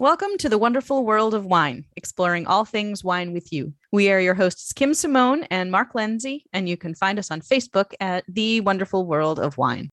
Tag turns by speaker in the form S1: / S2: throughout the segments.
S1: Welcome to the wonderful world of wine, exploring all things wine with you. We are your hosts, Kim Simone and Mark Lindsay, and you can find us on Facebook at The Wonderful World of Wine.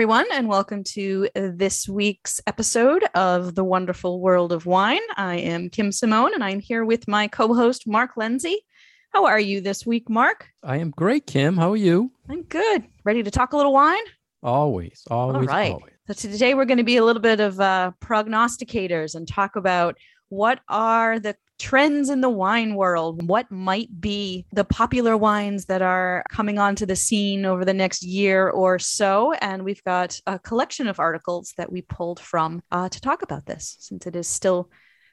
S1: Everyone, and welcome to this week's episode of The Wonderful World of Wine. I am Kim Simone, and I'm here with my co host, Mark Lindsay. How are you this week, Mark?
S2: I am great, Kim. How are you?
S1: I'm good. Ready to talk a little wine?
S2: Always, always,
S1: All right.
S2: always.
S1: So today we're going to be a little bit of uh, prognosticators and talk about what are the trends in the wine world, what might be the popular wines that are coming onto the scene over the next year or so. And we've got a collection of articles that we pulled from uh, to talk about this, since it is still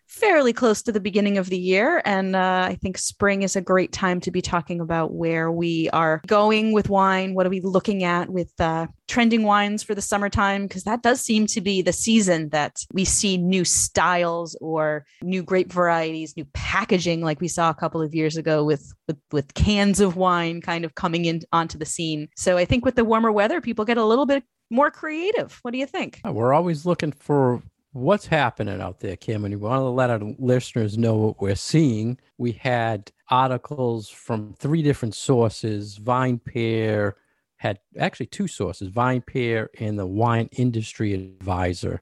S1: fairly close to the beginning of the year. And uh, I think spring is a great time to be talking about where we are going with wine. What are we looking at with uh, trending wines for the summertime? Because that does seem to be the season that we see new styles or new grape varieties, new packaging, like we saw a couple of years ago with with, with cans of wine kind of coming in onto the scene. So I think with the warmer weather, people get a little bit more creative. What do you think?
S2: We're always looking for what's happening out there, Kim, and we want to let our listeners know what we're seeing. We had articles from three different sources. Vine Pair had actually two sources, Vine Pair and the Wine Industry Advisor.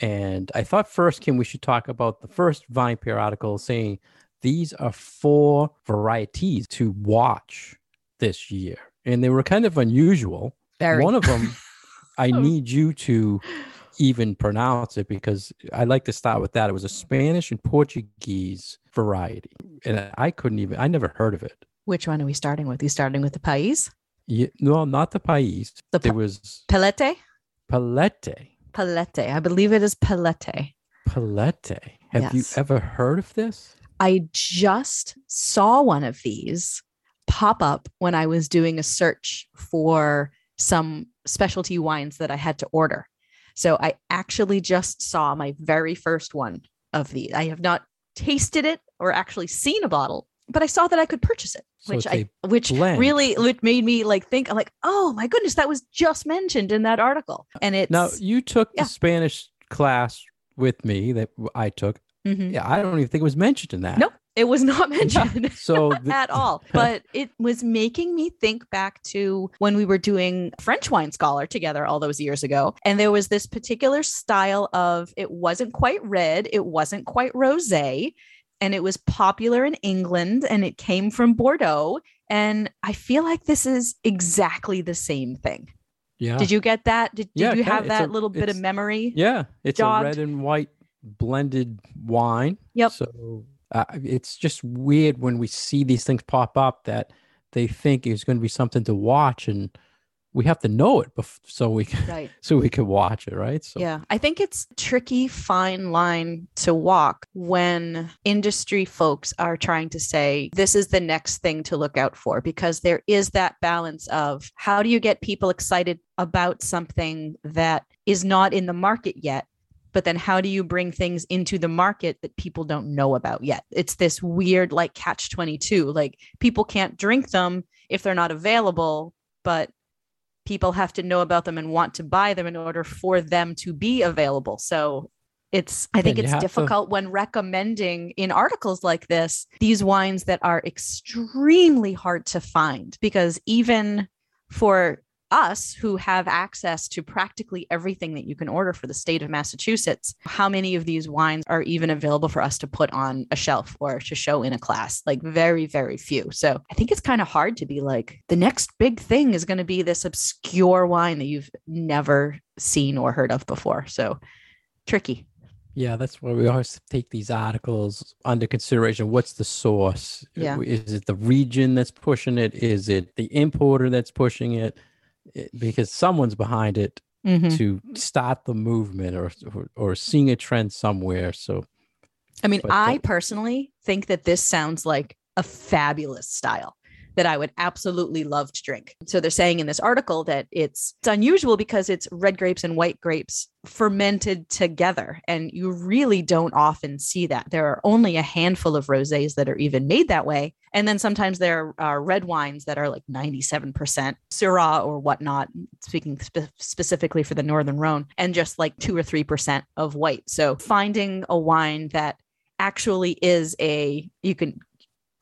S2: And I thought first, Kim, we should talk about the first Vine Pair article saying these are four varieties to watch this year. And they were kind of unusual.
S1: Very.
S2: One of them, I need you to even pronounce it because I like to start with that. It was a Spanish and Portuguese variety. And I couldn't even, I never heard of it.
S1: Which one are we starting with? You starting with the Pais?
S2: Ye- no, not the Pais.
S1: The
S2: There
S1: pa-
S2: was
S1: Pelete?
S2: Palette.
S1: Palete. I believe it is Pelete.
S2: Palette. Have you ever heard of this?
S1: I just saw one of these pop up when I was doing a search for some specialty wines that I had to order. So I actually just saw my very first one of these. I have not tasted it or actually seen a bottle, but I saw that I could purchase it,
S2: So
S1: which I which
S2: blend.
S1: really it made me like think I'm like, oh my goodness, that was just mentioned in that article. And it's
S2: Now, you took
S1: yeah.
S2: the Spanish class with me that I took.
S1: Mhm.
S2: Yeah, I don't even think it was mentioned in that.
S1: Nope. It was not mentioned.
S2: So the-
S1: at all. But it was making me think back to when we were doing French Wine Scholar together all those years ago. And there was this particular style of it wasn't quite red, it wasn't quite rose, and it was popular in England and it came from Bordeaux. And I feel like this is exactly the same thing.
S2: yeah.
S1: Did you get that? Did, did
S2: Yeah,
S1: you have that
S2: a-
S1: little bit of memory?
S2: Yeah, it's
S1: jogged.
S2: a red and white blended wine.
S1: Yep.
S2: So uh, it's just weird when we see these things pop up that they think is going to be something to watch, and we have to know it bef- so we can
S1: Right.
S2: so we can watch it, right? So
S1: Yeah, I think it's tricky fine line to walk when industry folks are trying to say this is the next thing to look out for because there is that balance of how do you get people excited about something that is not in the market yet but then how do you bring things into the market that people don't know about yet it's this weird like catch 22 like people can't drink them if they're not available but people have to know about them and want to buy them in order for them to be available. So it's I think it's
S2: have to-
S1: difficult when recommending in articles like this these wines that are extremely hard to find because even for us who have access to practically everything that you can order for the state of Massachusetts, how many of these wines are even available for us to put on a shelf or to show in a class? Like very, very few. So I think it's kind of hard to be like, the next big thing is going to be this obscure wine that you've never seen or heard of before. So tricky.
S2: yeah, that's why we always take these articles under consideration. What's the source?
S1: Yeah.
S2: Is it the region that's pushing it? Is it the importer that's pushing it? It- because someone's behind it
S1: Mhm.
S2: to start the movement or, or or seeing a trend somewhere. So
S1: I mean, I personally think that this sounds like a fabulous style. That I would absolutely love to drink. So they're saying in this article that it's it's unusual because it's red grapes and white grapes fermented together and you really don't often see that. There are only a handful of rosés that are even made that way. And then sometimes there are red wines that are like 97% Syrah or whatnot, speaking spe- specifically for the Northern Rhone, and just like 2 or 3% of white. So finding a wine that actually is a, you can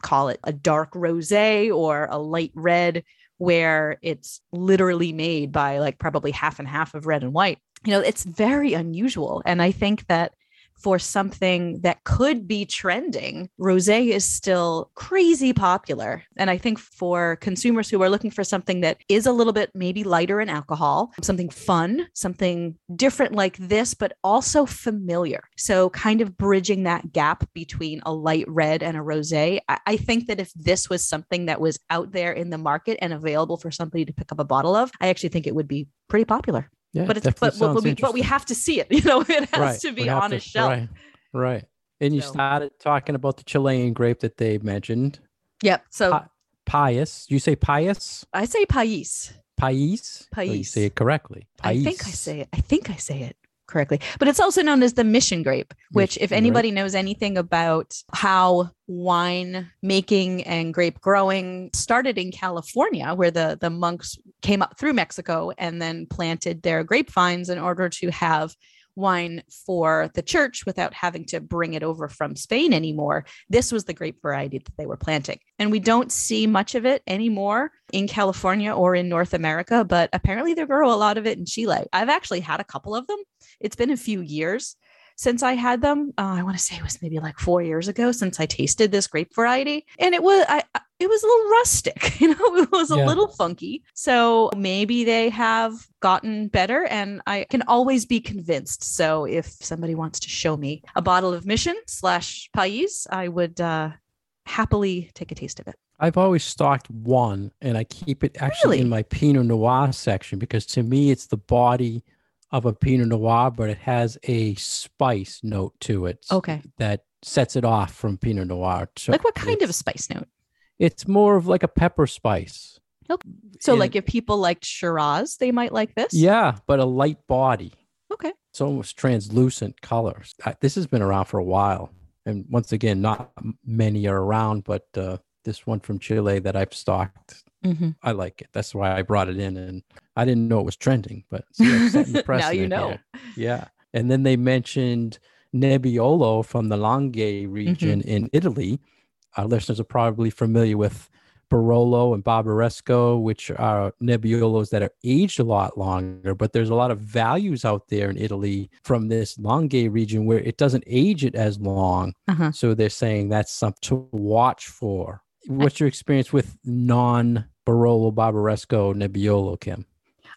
S1: call it a dark rosé or a light red where it's literally made by like probably half and half of red and white. You know it's very unusual. And i think that for something that could be trending, rosé is still crazy popular. And I think for consumers who are looking for something that is a little bit maybe lighter in alcohol, something fun, something different like this, but also familiar. So kind of bridging that gap between a light red and a rosé. I, I think that if this was something that was out there in the market and available for somebody to pick up a bottle of, I actually think it would be pretty popular.
S2: Yeah,
S1: but it's but, but, we, but we have to see it. You know, it has
S2: right.
S1: to be on
S2: to,
S1: a shelf.
S2: Right. Right. And you
S1: So-
S2: started talking about the Chilean grape that they mentioned.
S1: Yep. So
S2: Pa- Pious. You say pious?
S1: I say pais.
S2: Pais? Oh, you
S1: Pais.
S2: say it correctly. Pais.
S1: I think I say it. I think I say it correctly. But it's also known as the mission grape, which, if anybody knows anything about how wine making and grape growing started in California, where the, the monks came up through Mexico and then planted their grapevines in order to have wine for the church without having to bring it over from Spain anymore. This was the grape variety that they were planting. And we don't see much of it anymore in California or in North America, but apparently they grow a lot of it in Chile. I've actually had a couple of them. It's been a few years since I had them. Uh, I want to say it was maybe like four years ago since I tasted this grape variety, and it was I. It was a little rustic, you know, it was a
S2: Yeah.
S1: little funky. So maybe they have gotten better, and I can always be convinced. So if somebody wants to show me a bottle of Mission slash Pais, I would uh, happily take a taste of it.
S2: I've always stocked one and I keep it actually
S1: Really?
S2: in my Pinot Noir section because to me it's the body of a Pinot Noir, but it has a spice note to it
S1: Okay.
S2: that sets it off from Pinot Noir. So
S1: Like what kind of a spice note?
S2: It's more of like a pepper spice. Okay.
S1: So,
S2: And-
S1: like if people liked Shiraz, they might like this.
S2: Yeah, but a light body.
S1: Okay.
S2: It's almost translucent colors. This has been around for a while. And once again, not many are around, but uh, this one from Chile that I've stocked,
S1: Mm-hmm.
S2: I like it. That's why I brought it in. And I didn't know it was trending, but see, I'm setting the
S1: now you know.
S2: here. Yeah. And then they mentioned Nebbiolo from the Langhe region
S1: Mm-hmm.
S2: in Italy. Our listeners are probably familiar with Barolo and Barbaresco, which are Nebbiolos that are aged a lot longer, but there's a lot of values out there in Italy from this Langhe region where it doesn't age it as long.
S1: Uh-huh.
S2: So they're saying that's something to watch for. What's your experience with non Barolo Barbaresco Nebbiolo, Kim?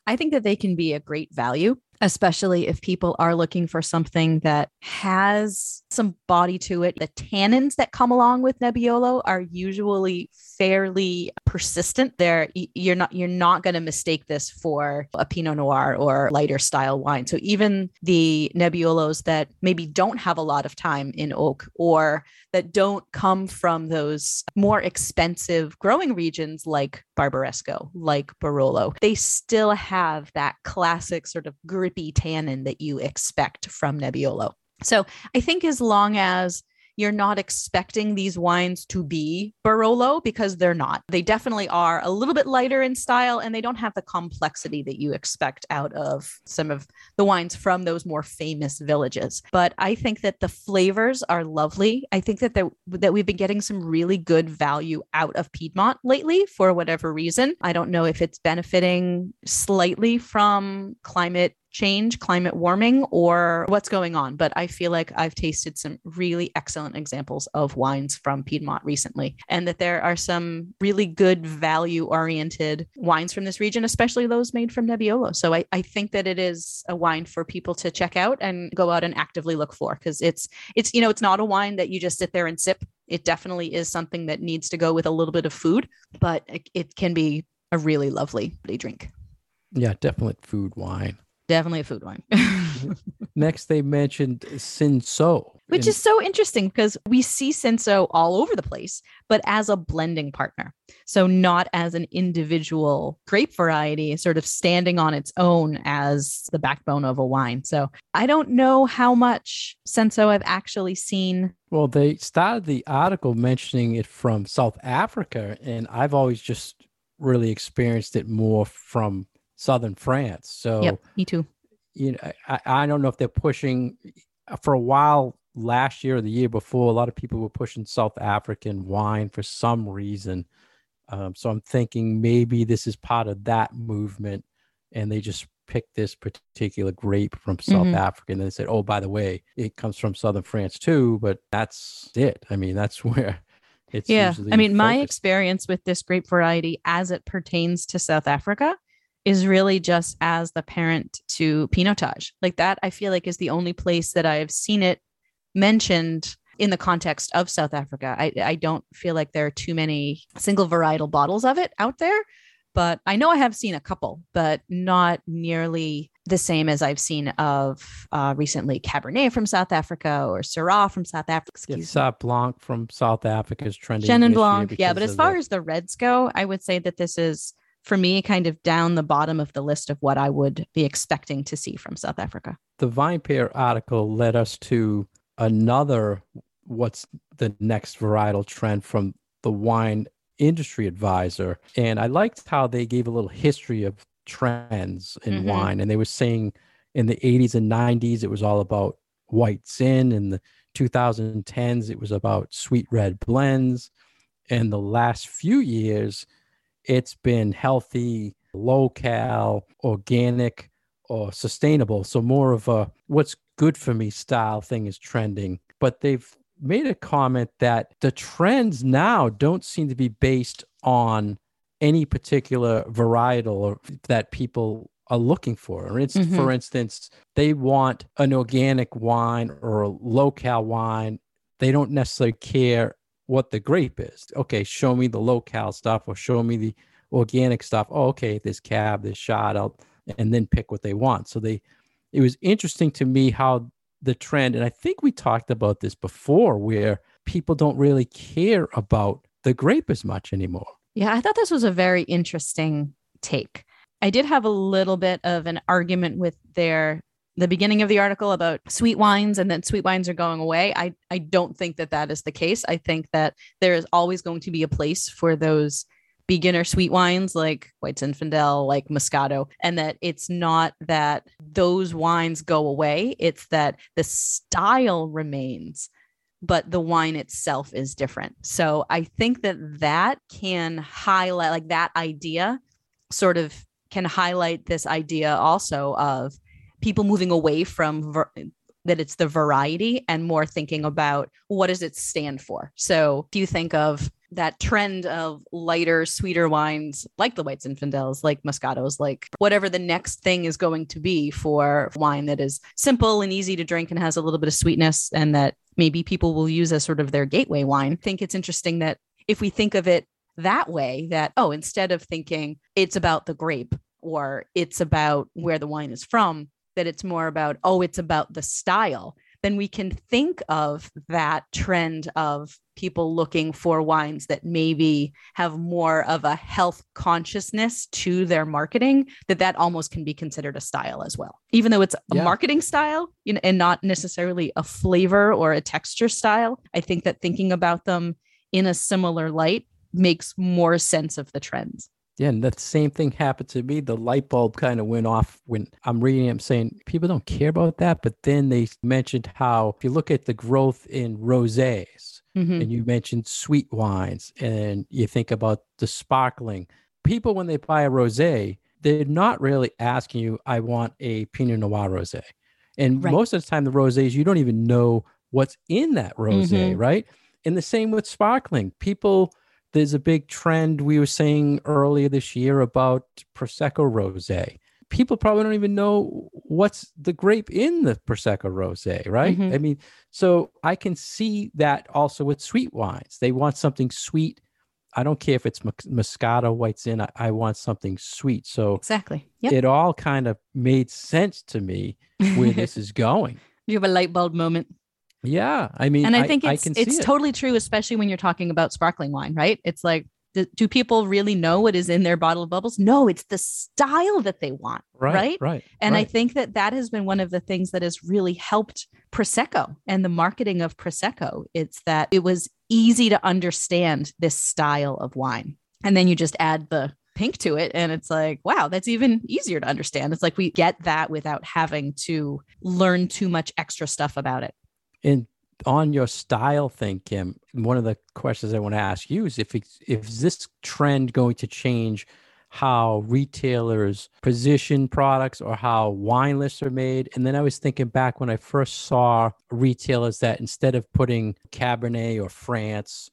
S1: I think that they can be a great value, especially if people are looking for something that has some body to it. The tannins that come along with Nebbiolo are usually fairly persistent. They're you're not you're not going to mistake this for a Pinot Noir or lighter style wine. So even the Nebbiolos that maybe don't have a lot of time in oak or that don't come from those more expensive growing regions like Barbaresco, like Barolo, they still have that classic sort of grippy tannin that you expect from Nebbiolo. So I think as long as you're not expecting these wines to be Barolo because they're not. They definitely are a little bit lighter in style and they don't have the complexity that you expect out of some of the wines from those more famous villages. But I think that the flavors are lovely. I think that they, that we've been getting some really good value out of Piedmont lately for whatever reason. I don't know if it's benefiting slightly from climate change, climate warming, or what's going on. But I feel like I've tasted some really excellent examples of wines from Piedmont recently, and that there are some really good value oriented wines from this region, especially those made from Nebbiolo. So I, I think that it is a wine for people to check out and go out and actively look for because it's it's you know it's not a wine that you just sit there and sip. It definitely is something that needs to go with a little bit of food, but it, it can be a really lovely drink.
S2: Yeah, definitely food wine.
S1: Definitely a food wine.
S2: Next, they mentioned Cinsault.
S1: which
S2: And-
S1: is so interesting because we see Cinsault all over the place, but as a blending partner. So not as an individual grape variety, sort of standing on its own as the backbone of a wine. So I don't know how much Cinsault I've actually seen.
S2: Well, they started the article mentioning it from South Africa, and I've always just really experienced it more from southern France. So,
S1: Yep, me too.
S2: you know, I, I don't know if they're pushing for a while last year or the year before. A lot of people were pushing South African wine for some reason. Um, so I'm thinking maybe this is part of that movement, and they just picked this particular grape from South
S1: Mhm.
S2: Africa, and they said, "Oh, by the way, it comes from southern France too." But that's it. I mean, that's where it's
S1: Yeah.
S2: usually
S1: I mean, my experience with this grape variety as it pertains to South Africa is really just as the parent to Pinotage. Like that, I feel like is the only place that I've seen it mentioned in the context of South Africa. I, I don't feel like there are too many single varietal bottles of it out there, but I know I have seen a couple, but not nearly the same as I've seen of uh, recently Cabernet from South Africa or Syrah from South Africa.
S2: Yeah,
S1: Excuse me.
S2: Sauv Blanc from South Africa is trending.
S1: Chenin Blanc. Yeah, but as far
S2: the-
S1: as the reds go, I would say that this is for me kind of down the bottom of the list of what I would be expecting to see from South Africa.
S2: the Vine Pair article led us to another what's the next varietal trend from the wine industry advisor. And I liked how they gave a little history of trends in
S1: Mhm.
S2: wine. And they were saying in the 80s and 90s, it was all about white Zin. In the 2010s, it was about sweet red blends. And the last few years, it's been healthy, low cal, organic, or sustainable. So more of a what's good for me style thing is trending. But they've made a comment that the trends now don't seem to be based on any particular varietal that people are looking for.
S1: Mhm.
S2: For instance, they want an organic wine or a low cal wine. They don't necessarily care what the grape is. Okay, show me the low cal stuff or show me the organic stuff. Oh, okay, this cab, this chard, I'll and then pick what they want. So they it was interesting to me how the trend, and I think we talked about this before, where people don't really care about the grape as much anymore.
S1: Yeah, I thought this was a very interesting take. I did have a little bit of an argument with their the beginning of the article about sweet wines and that sweet wines are going away. I I don't think that that is the case. I think that there is always going to be a place for those beginner sweet wines like White Zinfandel, like Moscato, and that it's not that those wines go away. It's that the style remains but the wine itself is different. So I think that that can highlight, like that idea sort of can highlight this idea also of people moving away from ver- that it's the variety and more thinking about what does it stand for. So if you think of that trend of lighter, sweeter wines like the White Zinfandels, like Moscatos, like whatever the next thing is going to be for wine that is simple and easy to drink and has a little bit of sweetness and that maybe people will use as sort of their gateway wine. I think it's interesting that if we think of it that way, that, oh, instead of thinking it's about the grape or it's about where the wine is from, that it's more about, oh, it's about the style, then we can think of that trend of people looking for wines that maybe have more of a health consciousness to their marketing that that almost can be considered a style as well even though it's a
S2: Yeah.
S1: marketing style you know, and not necessarily a flavor or a texture style i think that thinking about them in a similar light makes more sense of the trends
S2: Yeah, and that same thing happened to me. The light bulb kind of went off when I'm reading. I'm saying people don't care about that. But then they mentioned how if you look at the growth in rosés,
S1: Mhm.
S2: and you mentioned sweet wines, and you think about the sparkling, people when they buy a rosé, they're not really asking you, "I want a Pinot Noir rosé," and
S1: Right.
S2: most of the time, the rosés you don't even know what's in that rosé,
S1: Mhm.
S2: right? And the same with sparkling. People there's a big trend we were saying earlier this year about prosecco rosé. People probably don't even know what's the grape in the prosecco rosé right?
S1: Mhm.
S2: i mean so i can see that also with sweet wines. They want something sweet. I don't care if it's Mos- moscato white Zin I, I want something sweet. So
S1: exactly. Yep.
S2: it all kind of made sense to me where this is going.
S1: You have a light bulb moment
S2: Yeah, I mean,
S1: and I think it's
S2: can
S1: it's
S2: see it.
S1: totally true, especially when you're talking about sparkling wine, right? It's like, do, do people really know what is in their bottle of bubbles? No, it's the style that they want,
S2: right,
S1: right?
S2: right.
S1: And I think that that has been one of the things that has really helped Prosecco and the marketing of Prosecco. It's that it was easy to understand this style of wine. And then you just add the pink to it and it's like wow that's even easier to understand it's like we get that without having to learn too much extra stuff about it
S2: And on your style thing, Kim, one of the questions I want to ask you is if it's, if this trend going to change how retailers position products or how wine lists are made? And then I was thinking back when I first saw retailers that instead of putting Cabernet or France,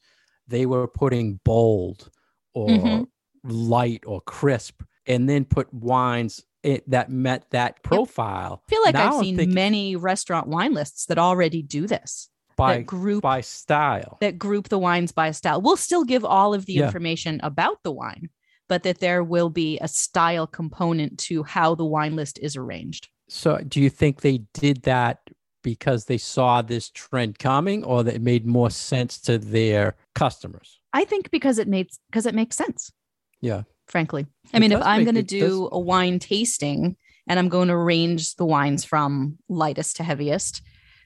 S2: they were putting bold or
S1: Mhm.
S2: light or crisp, and then put wines it, that met that profile.
S1: I feel like
S2: Now
S1: I've seen
S2: thinking-
S1: many restaurant wine lists that already do this.
S2: by
S1: that group
S2: by style.
S1: that group the wines by style. We'll still give all of the
S2: Yeah.
S1: information about the wine, but that there will be a style component to how the wine list is arranged.
S2: So, do you think they did that because they saw this trend coming, or that it made more sense to their customers?
S1: I think because it makes because it makes sense.
S2: Yeah.
S1: Frankly. I
S2: It
S1: mean, if I'm going to
S2: it does-
S1: do a wine tasting and I'm going to range the wines from lightest to heaviest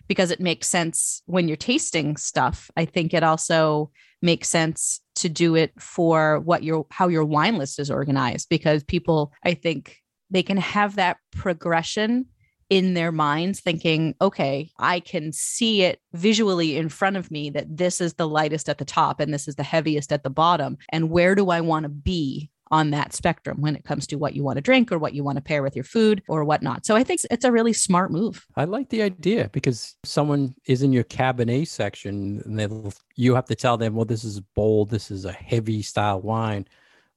S1: because it makes sense when you're tasting stuff, I think it also makes sense to do it for what your how your wine list is organized because people I think they can have that progression in their minds thinking okay i can see it visually in front of me that this is the lightest at the top and this is the heaviest at the bottom and where do i want to be on that spectrum when it comes to what you want to drink or what you want to pair with your food or whatnot so i think it's a really smart move
S2: I like the idea because someone is in your Cabernet section, and they you have to tell them, well, this is bold, this is a heavy style wine,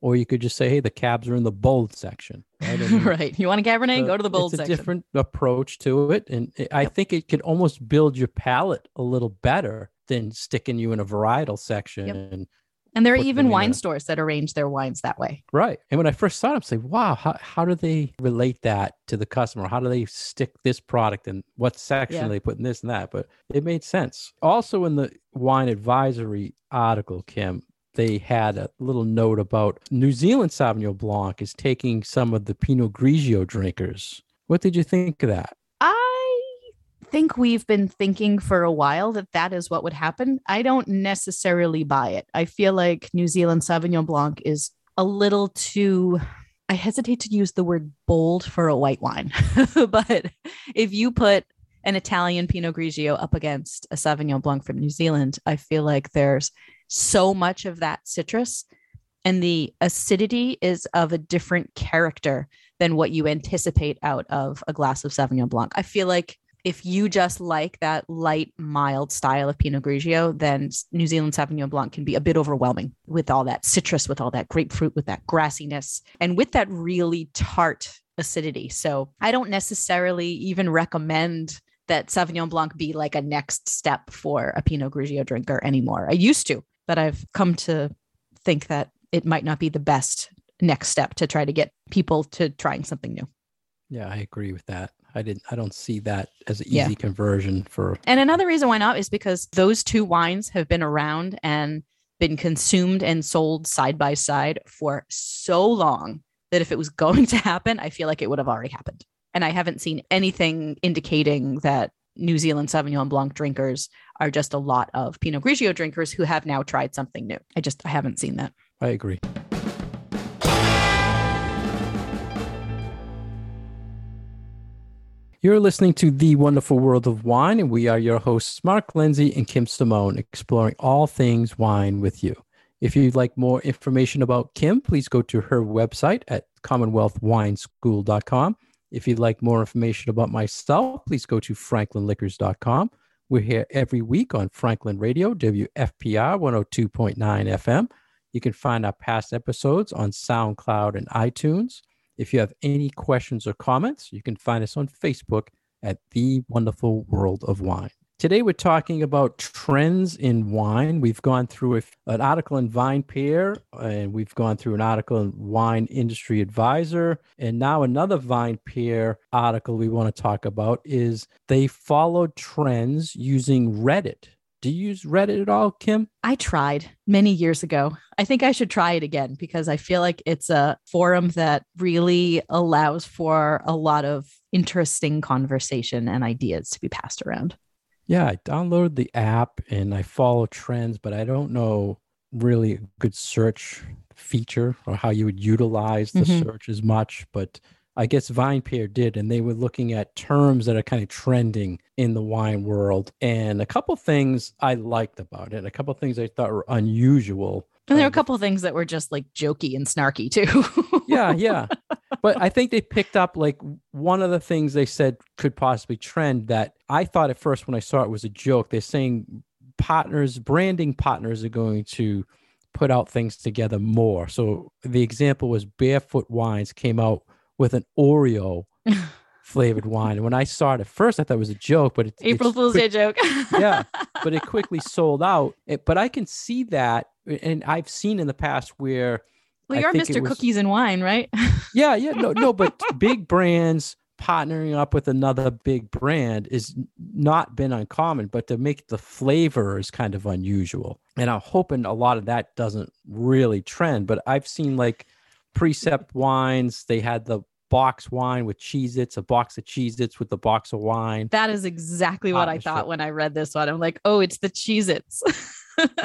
S2: or you could just say, hey, the cabs are in the bold section. Right? I mean,
S1: right you want a cabernet go to the bold section.
S2: it's a different approach to it, and it- I think it could almost build your palate a little better than sticking you in a varietal section. And
S1: and there are even wine
S2: a-
S1: stores that arrange their wines that way
S2: right, and when I first saw it, I'm saying, wow, how how do they relate that to the customer? How do they stick this product in what section
S1: Yeah.
S2: they put in this and that? But it made sense. Also, in the wine advisory article, Kim. They had a little note about New Zealand Sauvignon Blanc is taking some of the Pinot Grigio drinkers. What did you think of that?
S1: Think we've been thinking for a while that that is what would happen. I don't necessarily buy it. I feel like New Zealand Sauvignon Blanc is a little too, I hesitate to use the word bold for a white wine, but if you put an Italian Pinot Grigio up against a Sauvignon Blanc from New Zealand, I feel like there's so much of that citrus and the acidity is of a different character than what you anticipate out of a glass of Sauvignon Blanc. I feel like if you just like that light, mild style of Pinot Grigio, then New Zealand Sauvignon Blanc can be a bit overwhelming with all that citrus, with all that grapefruit, with that grassiness, and with that really tart acidity. So I don't necessarily even recommend that Sauvignon Blanc be like a next step for a Pinot Grigio drinker anymore. I used to, but I've come to think that it might not be the best next step to try to get people to trying something new.
S2: Yeah, I agree with that. I didn't. I don't see that as an
S1: Yeah.
S2: easy conversion for.
S1: And another reason why not is because those two wines have been around and been consumed and sold side by side for so long that if it was going to happen, I feel like it would have already happened. And I haven't seen anything indicating that New Zealand Sauvignon Blanc drinkers are just a lot of Pinot Grigio drinkers who have now tried something new. I just I haven't seen that.
S2: I agree. You're listening to The Wonderful World of Wine, and we are your hosts, Mark Lindsay and Kim Simone, exploring all things wine with you. If you'd like more information about Kim, please go to her website at commonwealthwineschool.com. If you'd like more information about myself, please go to franklinliquors.com. We're here every week on Franklin Radio, WFPR 102.9 FM. You can find our past episodes on SoundCloud and iTunes. If you have any questions or comments, you can find us on Facebook at The Wonderful World of Wine. Today we're talking about trends in wine. We've gone through a, an article in Vine VinePair, and we've gone through an article in Wine Industry Advisor, and now another Vine VinePair article we want to talk about is they followed trends using Reddit. Do you use Reddit at all, Kim?
S1: I tried many years ago. I think I should try it again because I feel like it's a forum that really allows for a lot of interesting conversation and ideas to be passed around.
S2: Yeah, I downloaded the app and I follow trends, but I don't know really a good search feature or how you would utilize the
S1: Mhm.
S2: search as much. But I guess VinePair did, and they were looking at terms that are kind of trending in the wine world. And a couple things I liked about it, a couple things I thought were unusual.
S1: And there are
S2: Uh,
S1: a couple of things that were just like jokey and snarky too.
S2: yeah, yeah. But I think they picked up like one of the things they said could possibly trend that I thought at first when I saw it was a joke. They're saying partners, branding partners are going to put out things together more. So the example was Barefoot Wines came out with an Oreo flavored wine. And when I saw it at first, I thought it was a joke, but it,
S1: April Fool's
S2: quick-
S1: Day joke.
S2: Yeah, but it quickly sold out. It- but I can see that, and I've seen in the past where
S1: well, you're Mr.
S2: was-
S1: Cookies and Wine, right?
S2: yeah, yeah, no, no, but big brands partnering up with another big brand is not been uncommon, but to make the flavor is kind of unusual. And I'm hoping a lot of that doesn't really trend, but I've seen like Precept wines, they had the box wine with Cheez Its, a box of Cheez Its with the box of wine.
S1: That is exactly what I thought when I read this one. I'm like, oh, it's the Cheez Its.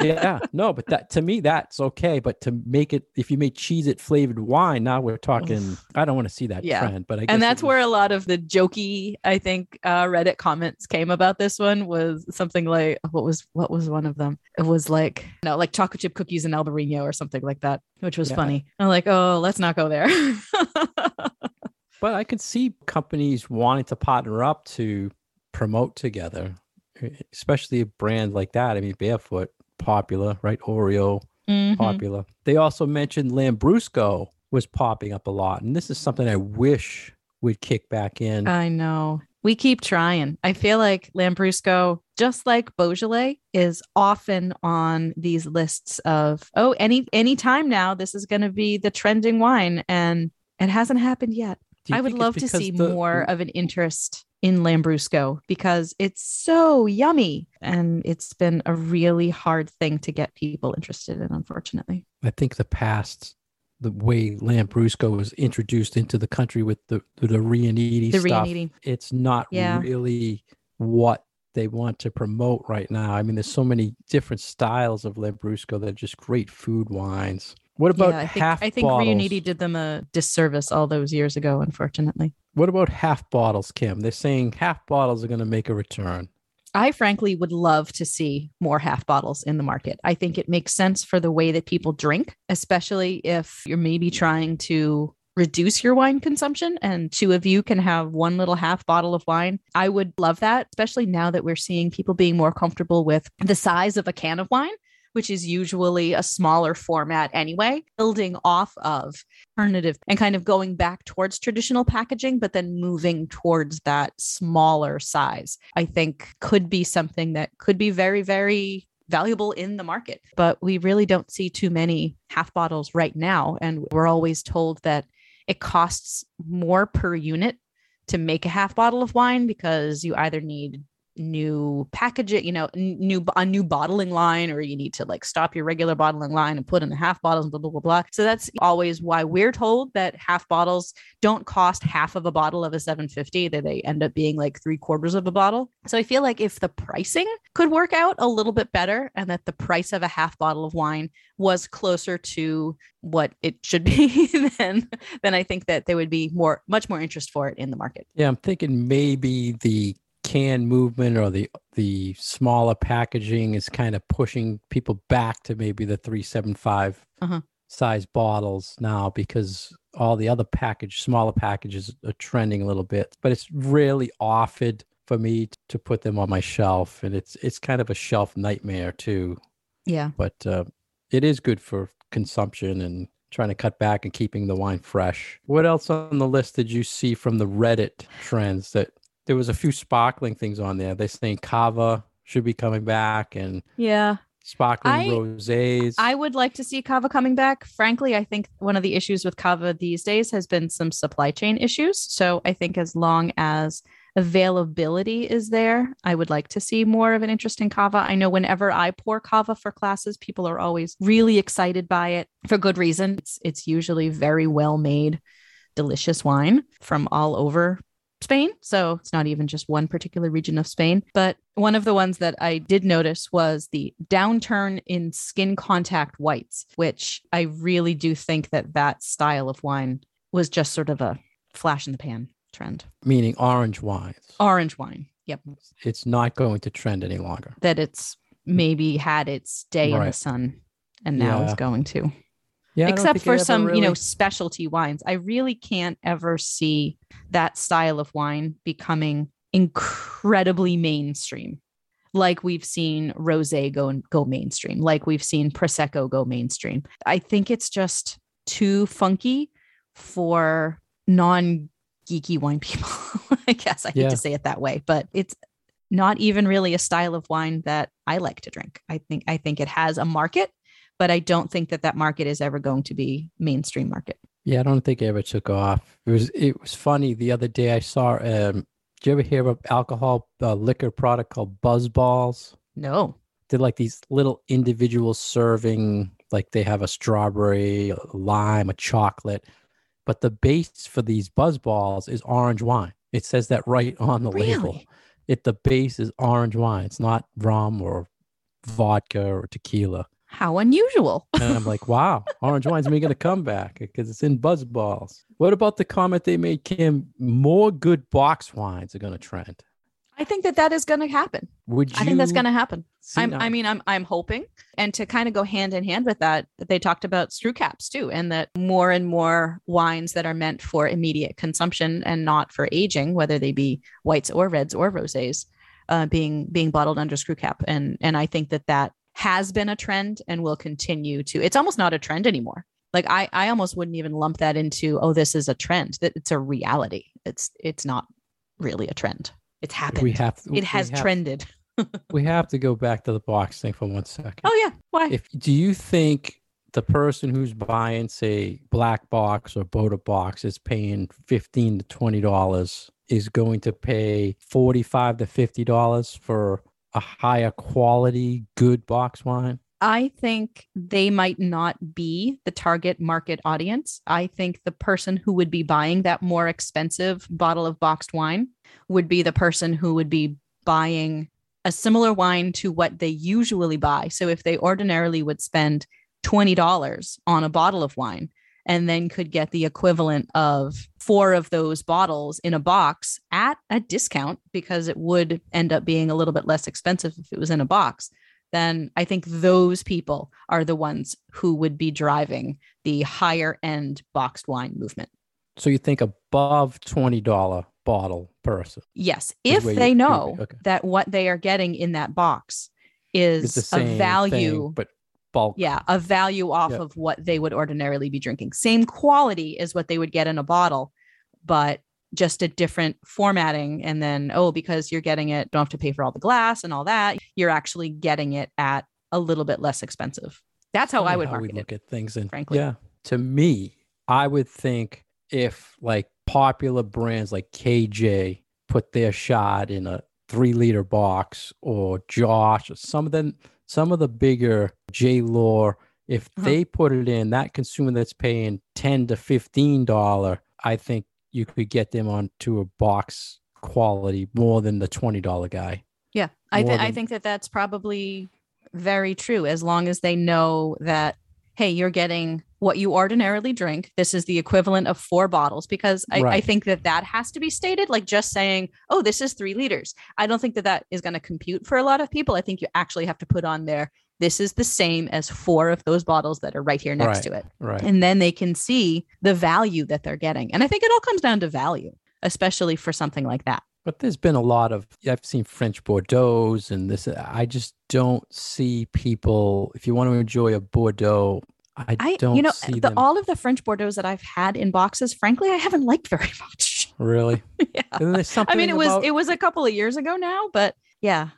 S2: yeah, no, but that to me that's okay. But to make it, if you make cheese it flavored wine, now we're talking. I don't want to see that
S1: Yeah.
S2: trend, but I guess
S1: and that's
S2: was-
S1: where a lot of the jokey i think uh reddit comments came about this one was something like what was what was one of them it was like no like chocolate chip cookies and albarino or something like that which was
S2: Yeah.
S1: funny i'm like oh let's not go there
S2: But I could see companies wanting to partner up to promote together, especially a brand like that. I mean, Barefoot, popular, right? Oreo,
S1: Mhm.
S2: popular. They also mentioned Lambrusco was popping up a lot. And this is something I wish would kick back in.
S1: i know we keep trying i feel like lambrusco just like beaujolais is often on these lists of oh any any time now this is going to be the trending wine and it hasn't happened yet I would love to see
S2: the-
S1: more of an interest in Lambrusco because it's so yummy and it's been a really hard thing to get people interested in, unfortunately.
S2: I think the past, the way Lambrusco was introduced into the country with the with the Riunite
S1: The
S2: stuff,
S1: Riunite.
S2: it's not
S1: Yeah.
S2: really what they want to promote right now. I mean, there's so many different styles of Lambrusco that are just great food wines. What about
S1: yeah, I think
S2: half
S1: I think
S2: bottles?
S1: Riunite did them a disservice all those years ago, unfortunately.
S2: What about half bottles, Kim? They're saying half bottles are going to make a return.
S1: I frankly would love to see more half bottles in the market. I think it makes sense for the way that people drink, especially if you're maybe trying to reduce your wine consumption and two of you can have one little half bottle of wine. I would love that, especially now that we're seeing people being more comfortable with the size of a can of wine. Which is usually a smaller format anyway, building off of alternative and kind of going back towards traditional packaging, but then moving towards that smaller size, I think could be something that could be very, very valuable in the market. But we really don't see too many half bottles right now. And we're always told that it costs more per unit to make a half bottle of wine because you either need new packaging, you know, new a new bottling line, or you need to like stop your regular bottling line and put in the half bottles and blah blah blah blah. So that's always why we're told that half bottles don't cost half of a bottle of a 750; that they end up being like three quarters of a bottle. So I feel like if the pricing could work out a little bit better, and that the price of a half bottle of wine was closer to what it should be, then then I think that there would be more, much more interest for it in the market.
S2: Yeah, I'm thinking maybe the can movement or the the smaller packaging is kind of pushing people back to maybe the 375
S1: Uh-huh.
S2: size bottles now because all the other package smaller packages are trending a little bit but it's really offered for me to put them on my shelf and it's it's kind of a shelf nightmare too
S1: Yeah.
S2: but uh, it is good for consumption and trying to cut back and keeping the wine fresh. What else on the list did you see from the Reddit trends that there was a few sparkling things on there? They're saying cava should be coming back and
S1: Yeah.
S2: sparkling
S1: I-
S2: rosés.
S1: I would like to see Cava coming back. Frankly, I think one of the issues with Cava these days has been some supply chain issues. So I think as long as availability is there, I would like to see more of an interest in Cava. I know whenever I pour Cava for classes, people are always really excited by it for good reason. It's it's usually very well made, delicious wine from all over Spain. So it's not even just one particular region of Spain. But one of the ones that I did notice was the downturn in skin contact whites, which I really do think that that style of wine was just sort of a flash in the pan trend.
S2: meaning orange wines.
S1: Orange wine. Yep.
S2: It's not going to trend any longer.
S1: That it's maybe had its day in the sun and now
S2: Yeah.
S1: it's going to.
S2: Yeah,
S1: except for some you know specialty wines. I really can't ever see that style of wine becoming incredibly mainstream like we've seen rosé go go mainstream like we've seen prosecco go mainstream. I think it's just too funky for non geeky wine people i guess i hate
S2: Yeah.
S1: to say it that way but it's not even really a style of wine that i like to drink. I think i think it has a market but I don't think that that market is ever going to be mainstream market.
S2: Yeah, I don't think it ever took off. It was it was funny the other day. I saw. Um, did you ever hear of alcohol uh, liquor product called Buzz Balls?
S1: No.
S2: They're like these little individual serving. Like they have a strawberry, a lime, a chocolate, but the base for these Buzz Balls is orange wine. It says that right on the label.
S1: Really?
S2: It the base is orange wine. It's not rum or vodka or tequila.
S1: How unusual.
S2: And I'm like, wow, orange wine's making a comeback because it's in buzz balls. What about the comment they made, Kim? More good box wines are going to trend.
S1: I think that that is going to happen.
S2: Would you?
S1: I think that's going to happen. I'm, I mean, I'm, I'm hoping. And to kind of go hand in hand with that, that they talked about screw caps too, and that more and more wines that are meant for immediate consumption and not for aging, whether they be whites or reds or rosés, uh, being being bottled under screw cap. And and I think that that has been a trend and will continue to. It's almost not a trend anymore. Like I, I almost wouldn't even lump that into oh, this is a trend. That it's a reality. It's it's not really a trend. It's happened.
S2: we have.
S1: it has
S2: have,
S1: trended.
S2: We have to go back to the box thing for one second.
S1: Oh yeah. Why?
S2: If do you think the person who's buying, say, black box or Bota box is paying fifteen to twenty dollars, is going to pay forty-five to fifty dollars for a higher quality, good box wine?
S1: I think they might not be the target market audience. I think the person who would be buying that more expensive bottle of boxed wine would be the person who would be buying a similar wine to what they usually buy. So if they ordinarily would spend $20 on a bottle of wine and then could get the equivalent of four of those bottles in a box at a discount because it would end up being a little bit less expensive if it was in a box then I think those people are the ones who would be driving the higher end boxed wine movement.
S2: So you think above twenty dollar bottle person
S1: Yes, if they know
S2: okay.
S1: that what they are getting in that box
S2: is
S1: a value,
S2: thing, but bulk.
S1: yeah, a value off of what they would ordinarily be drinking. Same quality as what they would get in a bottle, but just a different formatting. And then, oh, because you're getting it, don't have to pay for all the glass and all that. You're actually getting it at a little bit less expensive. That's how I
S2: Funny
S1: would
S2: how
S1: market
S2: we
S1: it.
S2: look at things. And
S1: frankly.
S2: yeah, to me, I would think if like popular brands like KJ put their chard in a three liter box or Josh or some of them, some of the bigger J. Lohr, if
S1: Uh-huh.
S2: they put it in, that consumer that's paying ten to fifteen dollar, I think you could get them onto a box quality more than the twenty dollar guy.
S1: Yeah, I, th- I think that that's probably very true as long as they know that, hey, you're getting what you ordinarily drink. This is the equivalent of four bottles because I, I think that that has to be stated. Like just saying, oh, this is three liters. I don't think that that is going to compute for a lot of people. I think you actually have to put on there, this is the same as four of those bottles that are right here next
S2: Right.
S1: to it.
S2: Right.
S1: And then they can see the value that they're getting. And I think it all comes down to value, especially for something like that.
S2: But there's been a lot of I've seen French Bordeaux and this. I just don't see people. If you want to enjoy a Bordeaux, I,
S1: I,
S2: don't
S1: you know, the, all of the French Bordeaux that I've had in boxes, frankly, I haven't liked very much.
S2: really.
S1: yeah. I mean, it was it was a couple of years ago now, but yeah,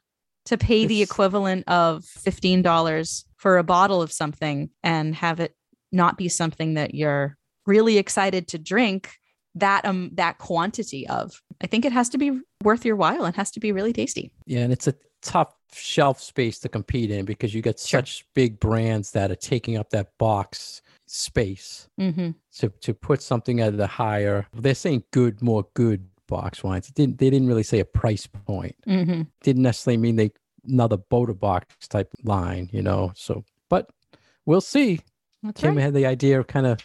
S1: to pay the equivalent of $15 for a bottle of something and have it not be something that you're really excited to drink that um that quantity of. I think it has to be worth your while and has to be really tasty.
S2: Yeah, and it's a tough shelf space to compete in because you got
S1: Sure.
S2: such big brands that are taking up that box space.
S1: Mhm.
S2: to to put something at the higher they're saying good more good box wines it didn't they didn't really say a price point
S1: Mhm.
S2: didn't necessarily mean they another Bota box type line you know so but we'll see
S1: That's
S2: kim
S1: right.
S2: had the idea of kind of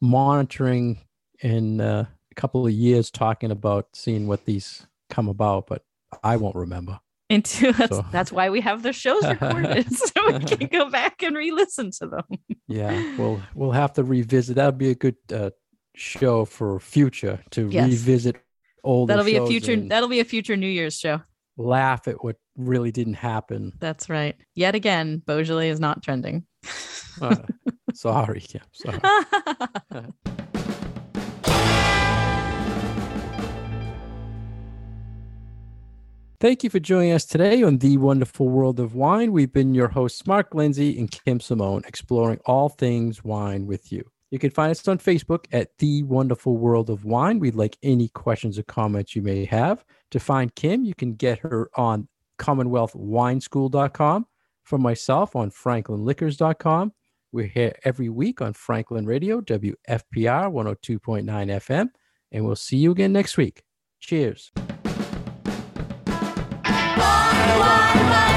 S2: monitoring in uh, a couple of years talking about seeing what these come about but i won't remember
S1: Into that's,
S2: So-
S1: that's why we have the shows recorded so we can go back and re-listen to them.
S2: yeah we'll we'll have to revisit that'll be a good uh, show for future to
S1: Yes.
S2: revisit old
S1: That'll be a future that'll be a future New Year's show.
S2: laugh at what really didn't happen.
S1: That's right. Yet again, Beaujolais is not trending.
S2: Uh, sorry, Kim. Sorry. Thank you for joining us today on The Wonderful World of Wine. We've been your hosts, Mark Lindsay and Kim Simone, exploring all things wine with you. You can find us on Facebook at The Wonderful World of Wine. We'd like any questions or comments you may have. To find Kim, you can get her on CommonwealthWineschool.com. For myself, on FranklinLiquors.com. We're here every week on Franklin Radio, WFPR 102.9 FM, and we'll see you again next week. Cheers why, why, why.